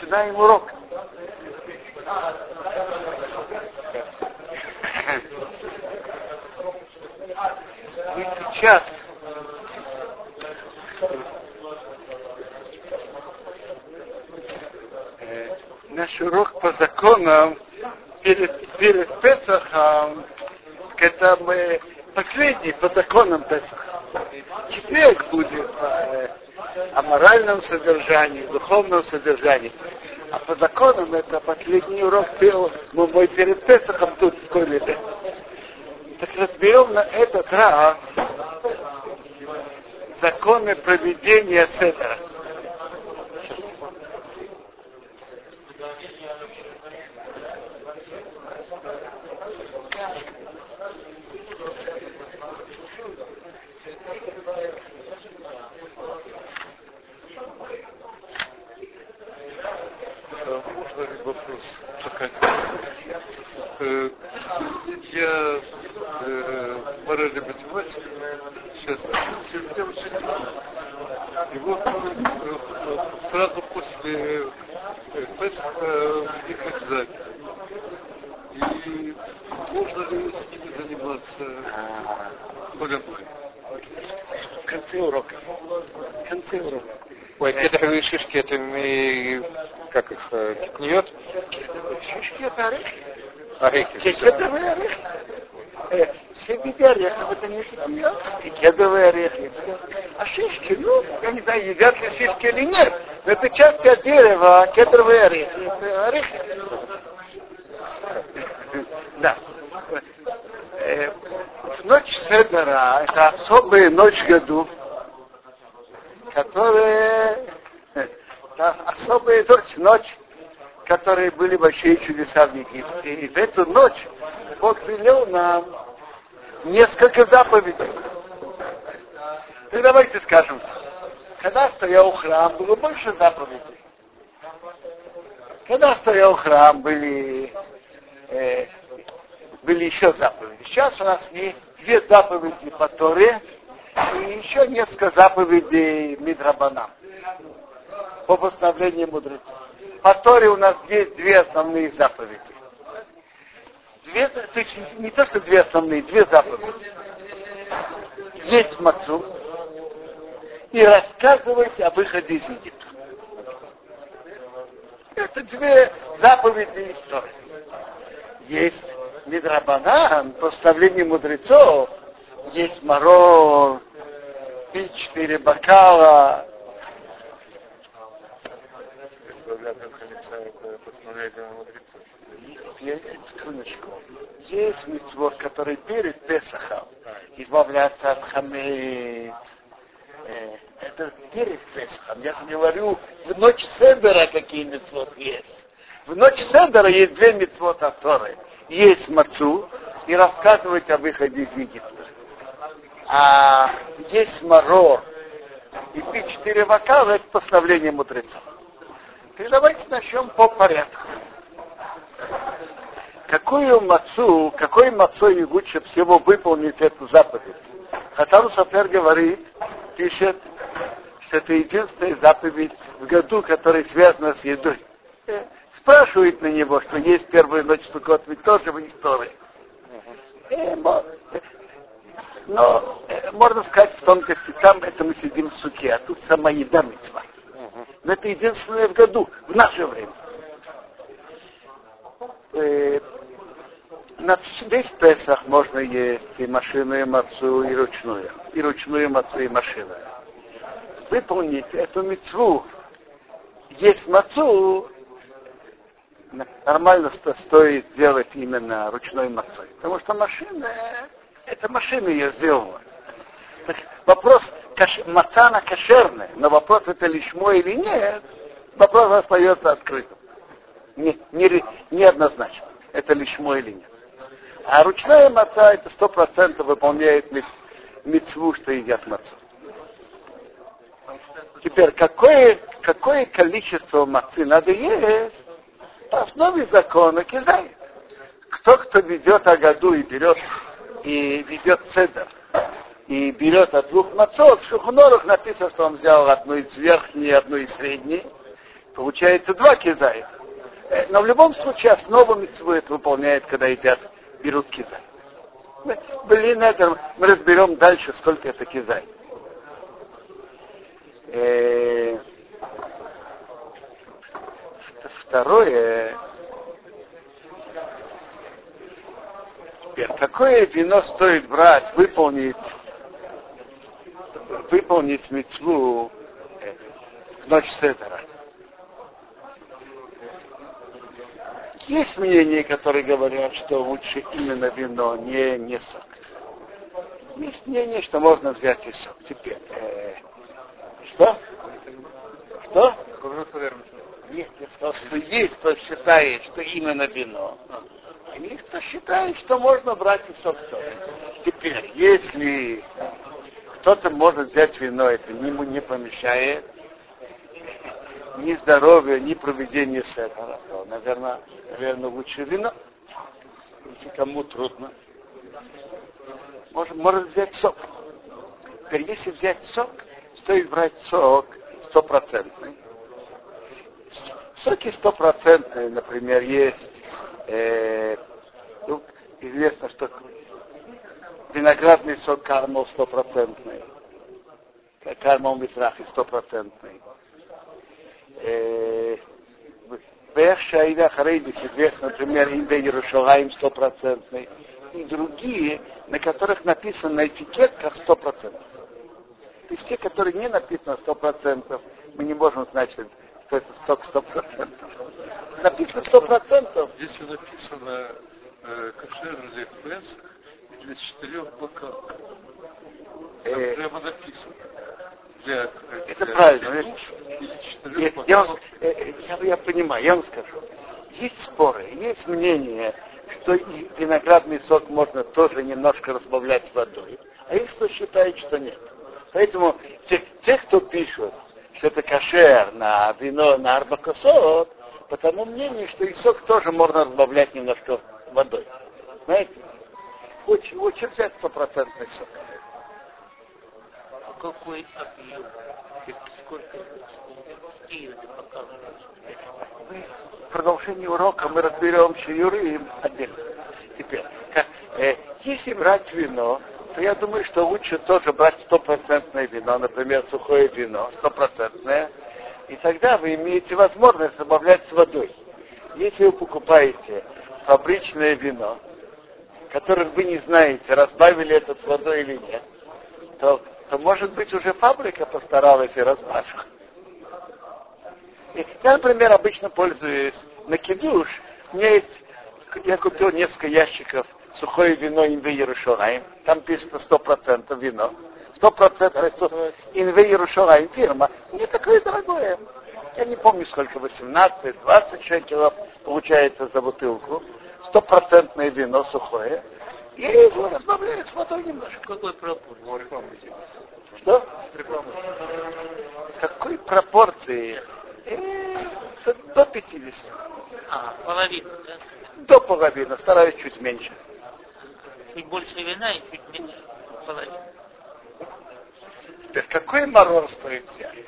начинаем урок. Мы сейчас э, наш урок по законам перед, перед Песахом, это мы последний по законам Песаха. Четверг будет э, о моральном содержании, духовном содержании. А по законам это последний урок мой перед Песохом тут в Колебе. Так разберем на этот раз законы проведения Седера. Вопрос. Э, я э, моральный математик, сейчас мне очень И вот э, сразу после Песха мне как экзамен. И можно ли с ними заниматься полемой? В конце урока. В конце урока. Ой, кедровые шишки, это как их? Шишки это орехи. Кедровые орехи. Э, все виды орехов это не кикниет. И кедровые орехи. Все. А шишки, ну, я не знаю, едят ли шишки или нет. Но это часть от дерева, кедровые орехи. Это орехи. Да. Э, ночь Седера это особая ночь в году которые да, особая ночь, ночь, которые были большие чудеса в Египте. И в эту ночь Бог велел нам несколько заповедей. И давайте скажем, когда стоял храм, было больше заповедей. Когда стоял храм, были, э, были еще заповеди. Сейчас у нас есть две заповеди по Торе, и еще несколько заповедей Мидрабанам по постановлению мудрецов. По Торе у нас есть две основные заповеди. Две, то есть не то, что две основные, две заповеди. Есть мацу и рассказывать о выходе из Египта. Это две заповеди истории. Есть Мидрабанан, постановление мудрецов, есть марор, пить четыре бокала. Секундочку. Есть митцвот, который перед Песахом избавляться от хамец. Э, это перед Песахом. Я говорю, в ночь Седера какие митцвот есть. В ночь Седера есть две митцвота Торы. Есть мацу и рассказывать о выходе из Египта а есть марор и пить четыре бокала, это постановление мудрецов. И давайте начнем по порядку. Какую мацу, какой мацой лучше всего выполнить эту заповедь? Хатам Сафер говорит, пишет, что это единственная заповедь в году, которая связана с едой. Спрашивает на него, что есть первую ночь Суккот, ведь тоже в истории. Но э, можно сказать в тонкости, там это мы сидим в суке, а тут сама еда мецва. Но это единственное в году, в наше время. Э, на весь Песах можно есть и машинную мацу, и ручную. И ручную мацу, и машинную. Выполнить эту мецву, есть мацу, нормально стоит делать именно ручной мацой. Потому что машина это машина ее сделала. Так вопрос, каш, мацана кошерная, но вопрос, это лишмо или нет, вопрос остается открытым. Не, не, не однозначно, это лишмо или нет. А ручная маца это сто процентов выполняет миц, мицву, что едят мацу. Теперь, какое, какое количество мацы надо есть, по основе закона кидает. Кто, кто ведет о году и берет и ведет цедр, и берет от двух мацот, в Шухнорах написано, что он взял одну из верхней, одну из средней, Получается два кизая. Э, но в любом случае основу митцвы это выполняет, когда едят, берут кизай. Блин, это мы разберем дальше, сколько это кизай. Э, второе, теперь, какое вино стоит брать, выполнить, выполнить мецву в ночь Седера? Есть мнения, которые говорят, что лучше именно вино, не, не сок. Есть мнение, что можно взять и сок. Теперь, э, что? Что? Нет, я сказал, что есть, кто считает, что именно вино. А есть, кто считает, что можно брать и сок тоже. Теперь, если кто-то может взять вино, это ему не помешает ни здоровья, ни проведения сепара, то, наверное, наверное, лучше вино. Если кому трудно. Может, может взять сок. Теперь, если взять сок, стоит брать сок стопроцентный. Соки стопроцентные, например, есть, э, ну, известно, что виноградный сок кармал стопроцентный, кармал митрахи стопроцентный. Э, Бэх Шаида Харейдис, известно, например, Инде Иерушалаем стопроцентный, и другие, на которых написано на этикетках стопроцентных. То есть те, которые не написано сто процентов, мы не можем знать, что это сок сто процентов. Написано сто процентов. Если написано э, кошер для Песах для четырех бокалов. Там э, прямо написано. Для, это для правильно. Я, я, вам, э, я, я понимаю, я вам скажу. Есть споры, есть мнение, что и виноградный сок можно тоже немножко разбавлять с водой, а есть кто считает, что нет. Поэтому те, те, кто пишут, что это кашер на вино, на арбакосот, по тому мнению, что и сок тоже можно разбавлять немножко водой. Знаете? Очень, очень взять стопроцентный сок. А какой объем? Сколько? В продолжении урока мы разберем шиюры отдельно. Теперь, э, если брать вино, то я думаю, что лучше тоже брать стопроцентное вино, например, сухое вино, стопроцентное, и тогда вы имеете возможность добавлять с водой. Если вы покупаете фабричное вино, которое вы не знаете, разбавили это с водой или нет, то, то может быть уже фабрика постаралась и разбавила. Я, например, обычно пользуюсь на кидуш. У меня есть, я купил несколько ящиков сухое вино Инве Иерушалаем, там пишется 100% вино, 100% Инве Иерушалаем фирма, не такое дорогое. Я не помню сколько, 18, 20 шекелов получается за бутылку, стопроцентное вино сухое, и его разбавляют с водой немножко. Какой пропор? Что? С какой пропорции? Э, до 50. А, половину, да? До половины, стараюсь чуть меньше чуть больше вина и чуть меньше половины. Теперь какой марор стоит взять?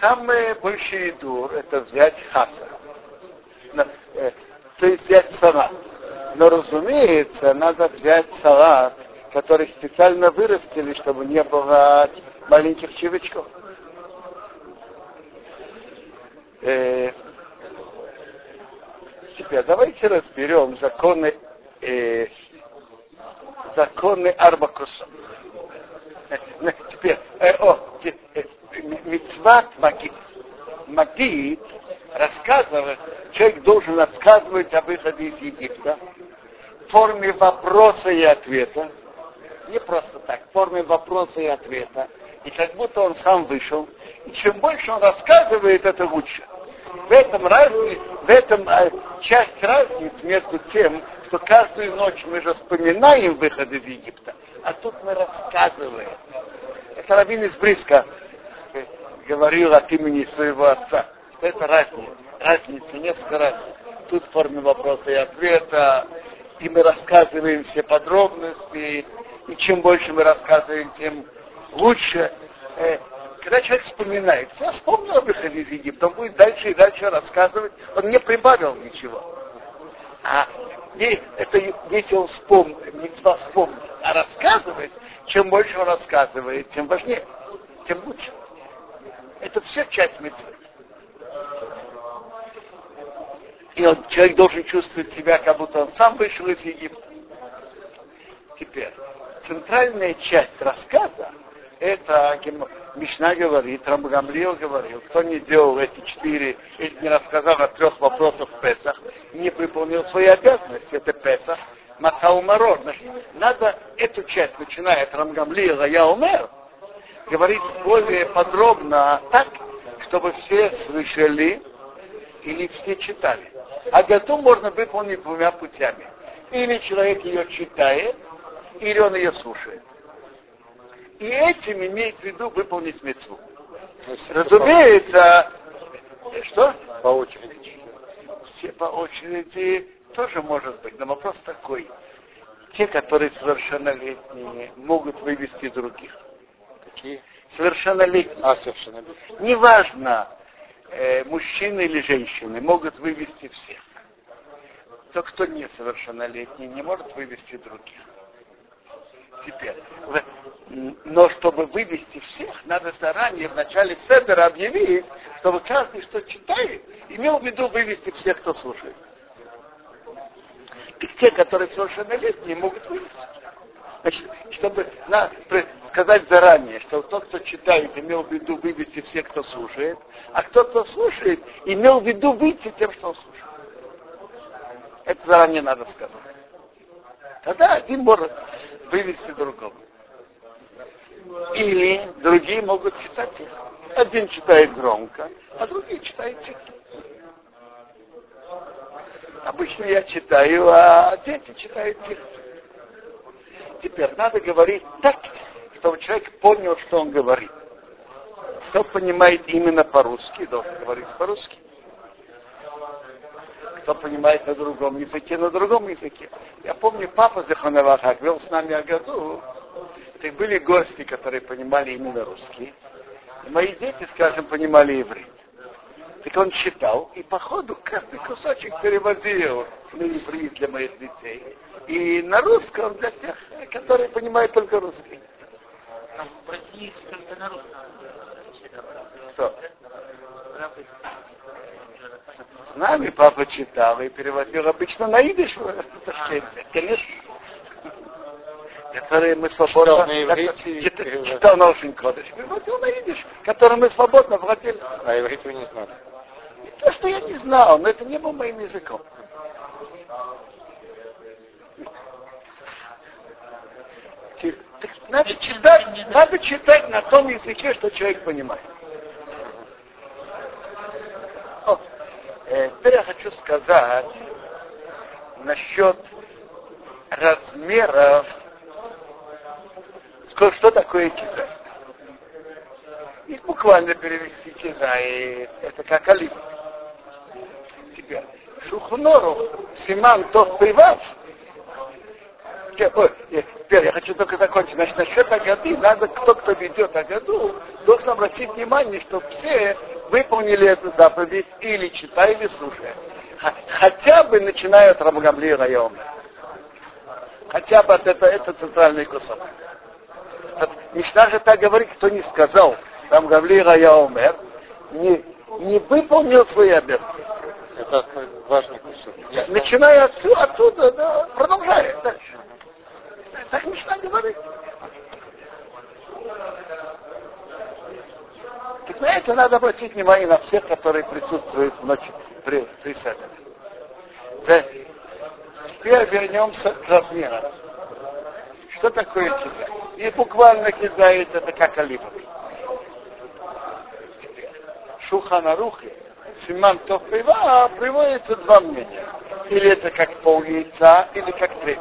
Самый большой дур это взять хаса. То есть взять салат. Но разумеется, надо взять салат, который специально вырастили, чтобы не было маленьких червячков. Э, теперь давайте разберем законы э, законы Арбакуса. Теперь, э, о, э, мецват магит. Магит рассказывает, человек должен рассказывать о выходе из Египта в форме вопроса и ответа. Не просто так, в форме вопроса и ответа. И как будто он сам вышел. И чем больше он рассказывает, это лучше. В этом, разни, в этом э, часть разницы между тем, что каждую ночь мы же вспоминаем выход из Египта, а тут мы рассказываем. Это Равин из Бриска говорил от имени своего отца. Это разница. Разница, несколько раз. Тут в форме вопроса и ответа, и мы рассказываем все подробности, и чем больше мы рассказываем, тем лучше. Э, когда человек вспоминает, я вспомнил об выходе из Египта, он будет дальше и дальше рассказывать, он не прибавил ничего. А это если он вспомнит, мецва вспомнит, а рассказывает, чем больше он рассказывает, тем важнее, тем лучше. Это все часть мецвы. И он, человек должен чувствовать себя, как будто он сам вышел из Египта. Теперь, центральная часть рассказа, это Мишна говорит, Рамгамлио говорил, кто не делал эти четыре, или не рассказал о трех вопросах в Песах, не выполнил свои обязанности, это Песах, Махау Марор. Значит, надо эту часть, начиная от Рамгамлио, я умер, говорить более подробно так, чтобы все слышали или все читали. А готу можно выполнить двумя путями. Или человек ее читает, или он ее слушает. И этим имеет в виду выполнить мецву. Разумеется, что? По очереди. Все по очереди тоже может быть, но вопрос такой. Те, которые совершеннолетние, могут вывести других. Какие? Совершеннолетние. А, совершеннолетние. Неважно, э, мужчины или женщины, могут вывести всех. То, кто несовершеннолетний, не может вывести других. Теперь, но чтобы вывести всех, надо заранее в начале Седера объявить, чтобы каждый, что читает, имел в виду вывести всех, кто слушает. И те, которые совершеннолетние, могут вывести. Значит, чтобы на, сказать заранее, что тот, кто читает, имел в виду вывести всех, кто слушает, а кто, кто слушает, имел в виду выйти тем, что он слушает. Это заранее надо сказать. Тогда один может вывести другого. Или другие могут читать их. Один читает громко, а другие читают тихо. Обычно я читаю, а дети читают тихо. Теперь надо говорить так, чтобы человек понял, что он говорит. Кто понимает именно по-русски, должен говорить по-русски. Кто понимает на другом языке, на другом языке. Я помню, папа Заханавахак вел с нами Агаду. Это были гости, которые понимали именно русский. И мои дети, скажем, понимали иврит. Так он читал, и по ходу каждый кусочек переводил на иврит для моих детей. И на русском для тех, которые понимают только русский. Там в России только на русском. Что? С нами папа читал и переводил обычно на идиш в Ташкенте. Конечно. Которые мы свободно... Читал на очень кодыш. Переводил на идиш, который мы свободно владели. А иврит вы не знали. Не то, что я не знал, но это не был моим языком. Надо читать, надо читать на том языке, что человек понимает. О, э, теперь я хочу сказать насчет размеров, что такое кизай. И буквально перевести кизай, это как олив. Теперь, шухнору, симан тот э, Теперь я хочу только закончить. Значит, насчет Агады, надо, кто, кто ведет Агаду, должен обратить внимание, чтобы все выполнили эту заповедь или читая, или слушая. Хотя бы начиная от Рамгамли района. Хотя бы от этого, это центральный кусок. Мишна же так говорит, кто не сказал Рамгамли Раяомер, не, не выполнил свои обязанности. Это важный кусок. Начиная отсюда, оттуда, да, продолжая дальше. Так Мишна говорит. Так на это надо обратить внимание на всех, которые присутствуют в ночи при, при седере. Те- Теперь вернемся к размерам. Что такое киза? И буквально киза это как оливок. Шуханарухи, Симан Тофева приводится два мнения. Или это как пол яйца, или как третий.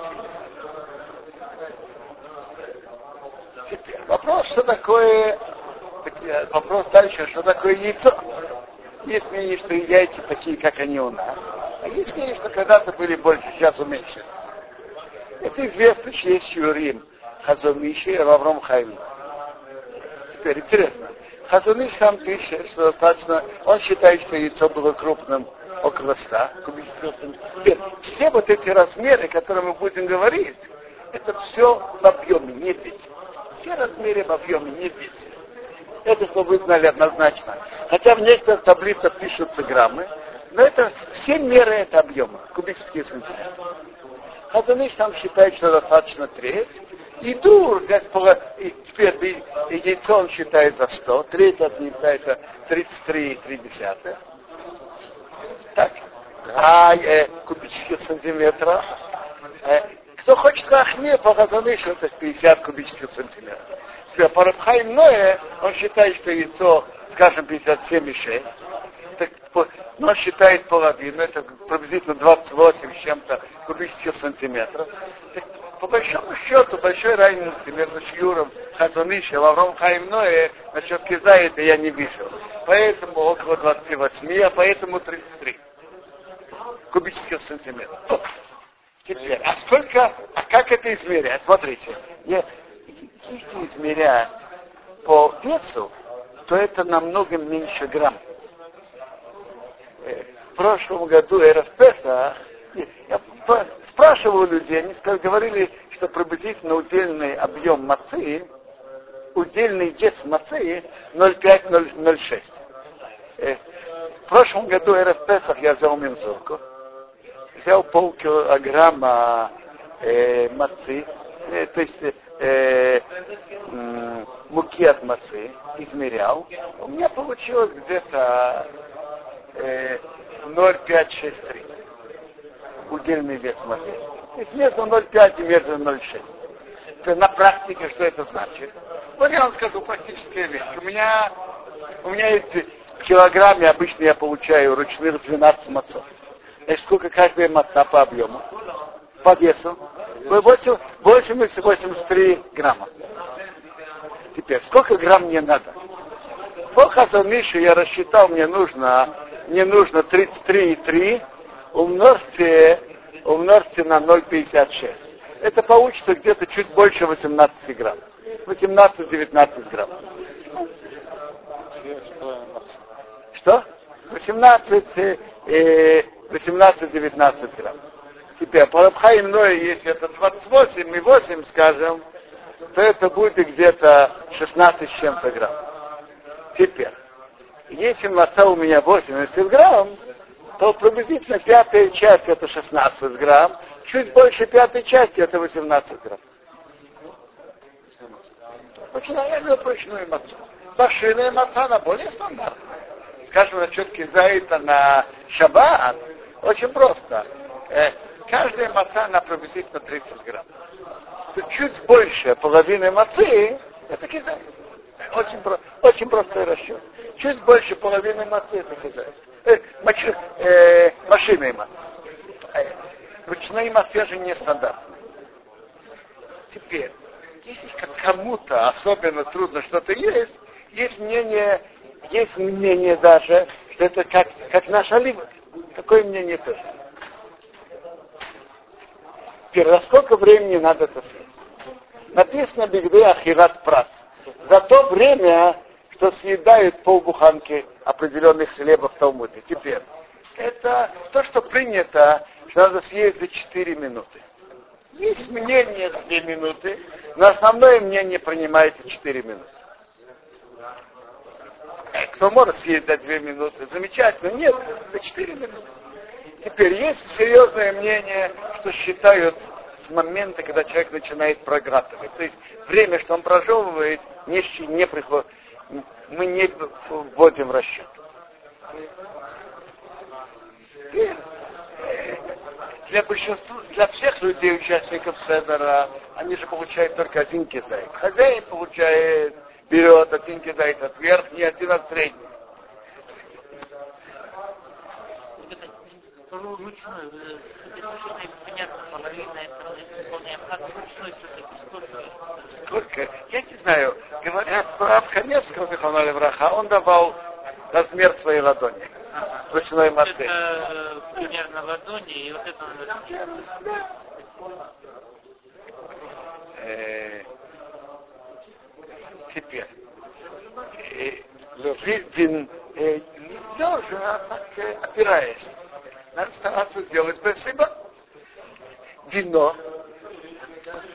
Теперь вопрос, что такое, э, вопрос дальше, что такое яйцо. Есть мнение, что яйца такие, как они у нас. А есть мнение, что когда-то были больше, сейчас уменьшились. Это известно, что есть Юрим, Хазомиши и Равром Хайм. Теперь интересно. Хазуныш сам пишет, что достаточно, он считает, что яйцо было крупным около 100 кубических сантиметров. Все вот эти размеры, которые мы будем говорить, это все в объеме, не весе. Все размеры в объеме, не весе. Это чтобы вы знали однозначно. Хотя в некоторых таблицах пишутся граммы, но это все меры это объема, кубические сантиметры. Хазаныш там считает, что достаточно треть. И дур, и теперь яйцо он считает за 100, треть от них это 33,3. Так. А э, кубических сантиметров. Э, кто хочет лахме, по Хазанышу это 50 кубических сантиметров. По Рабхайм Ное, он считает, что яйцо, скажем, 57,6 так, но считает половину, это приблизительно 28 с чем-то кубических сантиметров. Так, по большому счету, большой разницы между Шьюром, Хазуныша, Лавром Хаймное, насчет Киза это я не вижу. Поэтому около 28, а поэтому 33 кубических сантиметров. Теперь, а сколько, а как это измерять? Смотрите, если измерять по весу, то это намного меньше грамм в прошлом году РФПСа, я спрашивал людей, они говорили, что приблизительно удельный объем мацы, удельный вес мацы 0,5-0,6. Э, в прошлом году РФПСах я взял мензурку, взял полкилограмма э, мацы, э, то есть э, э, муки от мацы, измерял. У меня получилось где-то 0,563. Удельный вес материи. То есть между 0,5 и между 0,6. На практике что это значит? Вот я вам скажу практическая вещь. У меня, у меня есть килограмме обычно я получаю ручных 12 мацов. Значит, сколько каждая маца по объему? По весу? 83 грамма. Теперь, сколько грамм мне надо? По Хазанишу я рассчитал, мне нужно мне нужно 33,3 умножьте, умножьте на 0,56. Это получится где-то чуть больше 18 грамм. 18-19 грамм. Что? 18, э, 18-19 грамм. Теперь, по Рабхаим если это 28 и 8, скажем, то это будет где-то 16 с чем-то грамм. Теперь, если маца у меня 80 грамм, то приблизительно пятая часть это 16 грамм, чуть больше пятой части это 18 грамм. Обыкновенную прочную мацу. Машинная маца, она более стандартная. Скажем, насчет кизаита на шаббат, очень просто. Э, каждая маца на приблизительно 30 грамм. Чуть больше половины мацы, это кизаит. Очень, очень простой расчет. Чуть больше половины массы это хозяйство. Э, мач, э, машинной массы. Э, ручные массы же нестандартные. Теперь, если кому-то особенно трудно что-то есть, есть мнение, есть мнение даже, что это как, как наш оливок. Такое мнение тоже. Теперь, за сколько времени надо это съесть? Написано Бигды Ахират Прац за то время, что съедают полбуханки определенных хлебов Талмуде. Теперь, это то, что принято, что надо съесть за 4 минуты. Есть мнение 2 минуты, но основное мнение принимается 4 минуты. Кто может съесть за 2 минуты? Замечательно. Нет, за 4 минуты. Теперь есть серьезное мнение, что считают с момента, когда человек начинает проглатывать. То есть время, что он прожевывает, не, не приход, мы не вводим расчет. Для большинства, для всех людей, участников Седера, они же получают только один кизайт. Хозяин получает, берет один кизайт от верхней, один от средней. сколько? Я не знаю. Говорят, про Абханевского Михаила Левраха, он давал размер своей ладони. Ага. Ручной модель. Это э, примерно ладони, и вот это... Да. Теперь. Ви- вин, лежа, так э, опираясь. Надо стараться сделать спасибо. Вино.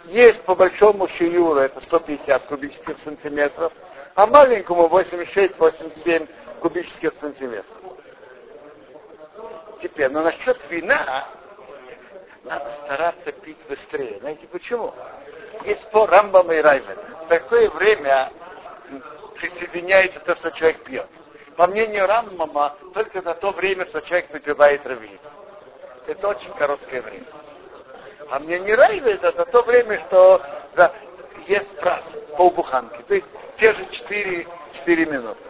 Есть по большому шиюру, это 150 кубических сантиметров, а маленькому 86-87 кубических сантиметров. Теперь, но насчет вина надо стараться пить быстрее. Знаете почему? Есть спор Рамбама и Райвена. В такое время присоединяется то, что человек пьет. По мнению Рамбама, только за то время, что человек выпивает ревиз. Это очень короткое время. А мне не Райвена, за то время, что за, ест прас, полбуханки. То есть те же 4, 4 минуты.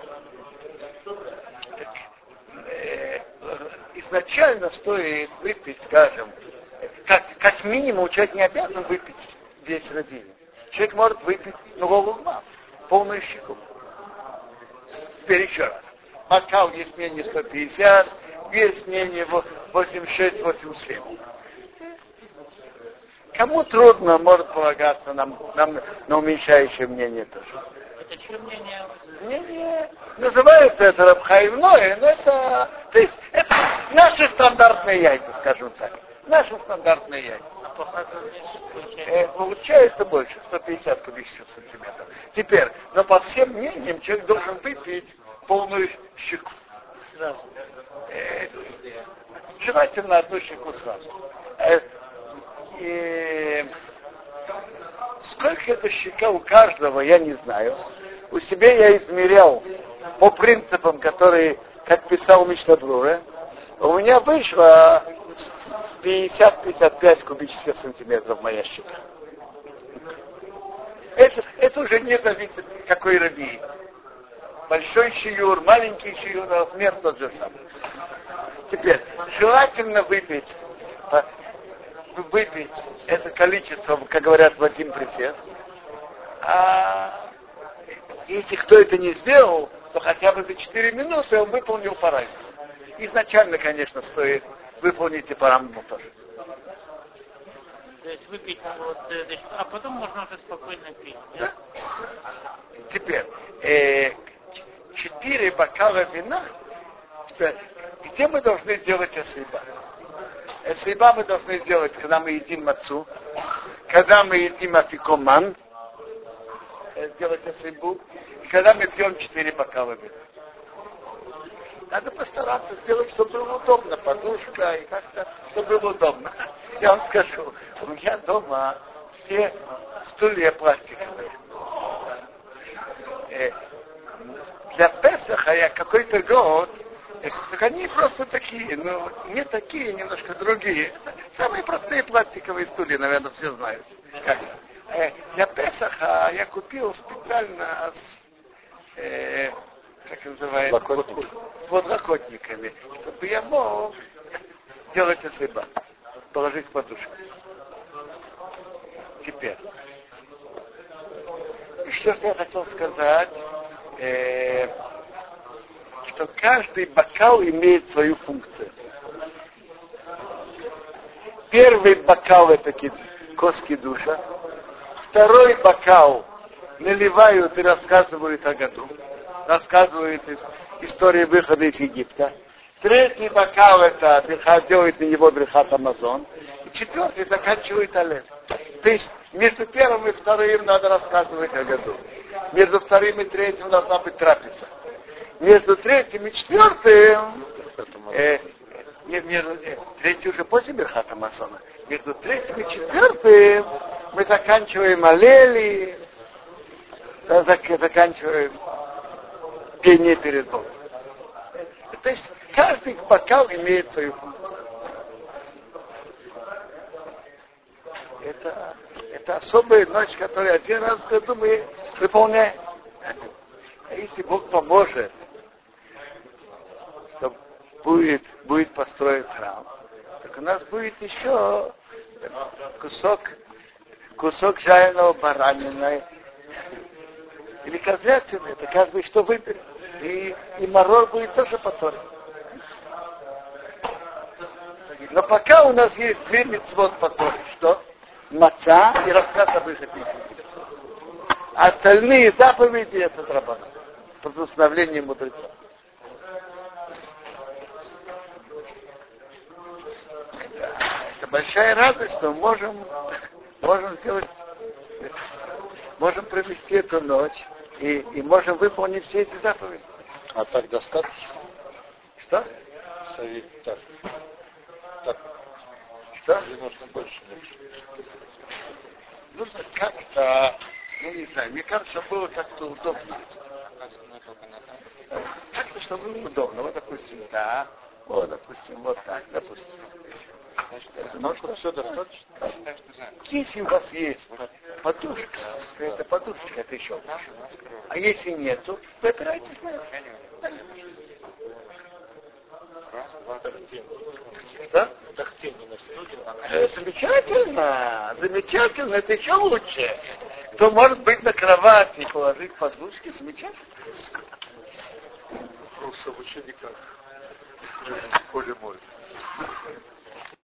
Э, изначально стоит выпить, скажем, как, как минимум человек не обязан выпить весь родильник. Человек может выпить ну, голубма, полную щеку. Теперь еще раз. Макал есть мнение 150, есть мнение 86-87. Кому трудно, может полагаться нам, нам на уменьшающее мнение тоже. Это чье мнение? Мнение называется это рабхаивное, но это, то есть, это наши стандартные яйца, скажем так. Наши стандартные яйца. Э, получается больше, 150 кубических сантиметров. Теперь, но по всем мнениям человек должен выпить полную щеку. Сразу. Э, желательно одну щеку сразу. Э, и сколько это щека у каждого, я не знаю. У себя я измерял по принципам, которые, как писал Мишнабруре, у меня вышло 50-55 кубических сантиметров моя щека. Это, это уже не зависит, какой рабии. Большой щиюр, маленький щиюр, размер тот же самый. Теперь, желательно выпить, а, выпить это количество, как говорят, в один присест. А если кто это не сделал, то хотя бы за 4 минуты он выполнил параметр. Изначально, конечно, стоит выполнить и параметр тоже. То есть выпить вот, э, значит, а потом можно уже спокойно пить. Да? Теперь, э, четыре бокала вина, теперь, где мы должны делать эсриба? Эсриба мы должны делать, когда мы едим мацу, когда мы едим афикоман, э, делать эсрибу, и когда мы пьем четыре бокала вина. Надо постараться сделать, чтобы было удобно, подушка и как-то, чтобы было удобно. Я вам скажу, у меня дома все стулья пластиковые. Э, для Песаха я какой-то год, э, так они просто такие, ну, не такие, немножко другие. Самые простые пластиковые стулья, наверное, все знают. Как? Э, для Песаха я купил специально с, э, как называется, с подлокотниками, чтобы я мог делать осыба, положить подушку. Теперь. Еще что я хотел сказать, э, что каждый бокал имеет свою функцию. Первый бокал это ки- коски душа, второй бокал наливают и рассказывают о году, рассказывают ис- историю выхода из Египта. Третий бокал это бреха- делает на него брехат Амазон. И четвертый заканчивает Алев. То есть между первым и вторым надо рассказывать о году. Между вторым и третьим должна быть трапеза. Между третьим и четвертым э, не- между, э, третий уже после Берхата Масона. Между третьим и четвертым мы заканчиваем аллели, зак- заканчиваем пение перед Богом. То есть каждый бокал имеет свою функцию. Это, это особая ночь, которую один раз в году мы выполняем. А если Бог поможет, что будет, будет построен храм, так у нас будет еще кусок, кусок жареного баранина или козлятины, это каждый что выберет. И, и марор будет тоже потом. Но пока у нас есть две мецвод потом, что? Маца и рассказ об их Остальные заповеди это драбана. постановление мудрецов. Да, это большая радость, что мы можем, можем сделать, можем провести эту ночь и, и можем выполнить все эти заповеди. А так достаточно? Что? Совет так. Так. Что? Или нужно больше? Нужно как-то, ну не знаю, мне кажется, было как-то удобно. Как-то, чтобы было удобно. Вот, допустим, да. Вот, допустим, вот так, допустим. Может, все достаточно? Если у вас есть подушка, то это подушка, это еще. А если нету, вы опираетесь на это. Да? Э, Замечательно, замечательно, это еще лучше. То может быть на кровати положить подушки, замечательно. Вопрос об учениках. Поле моря.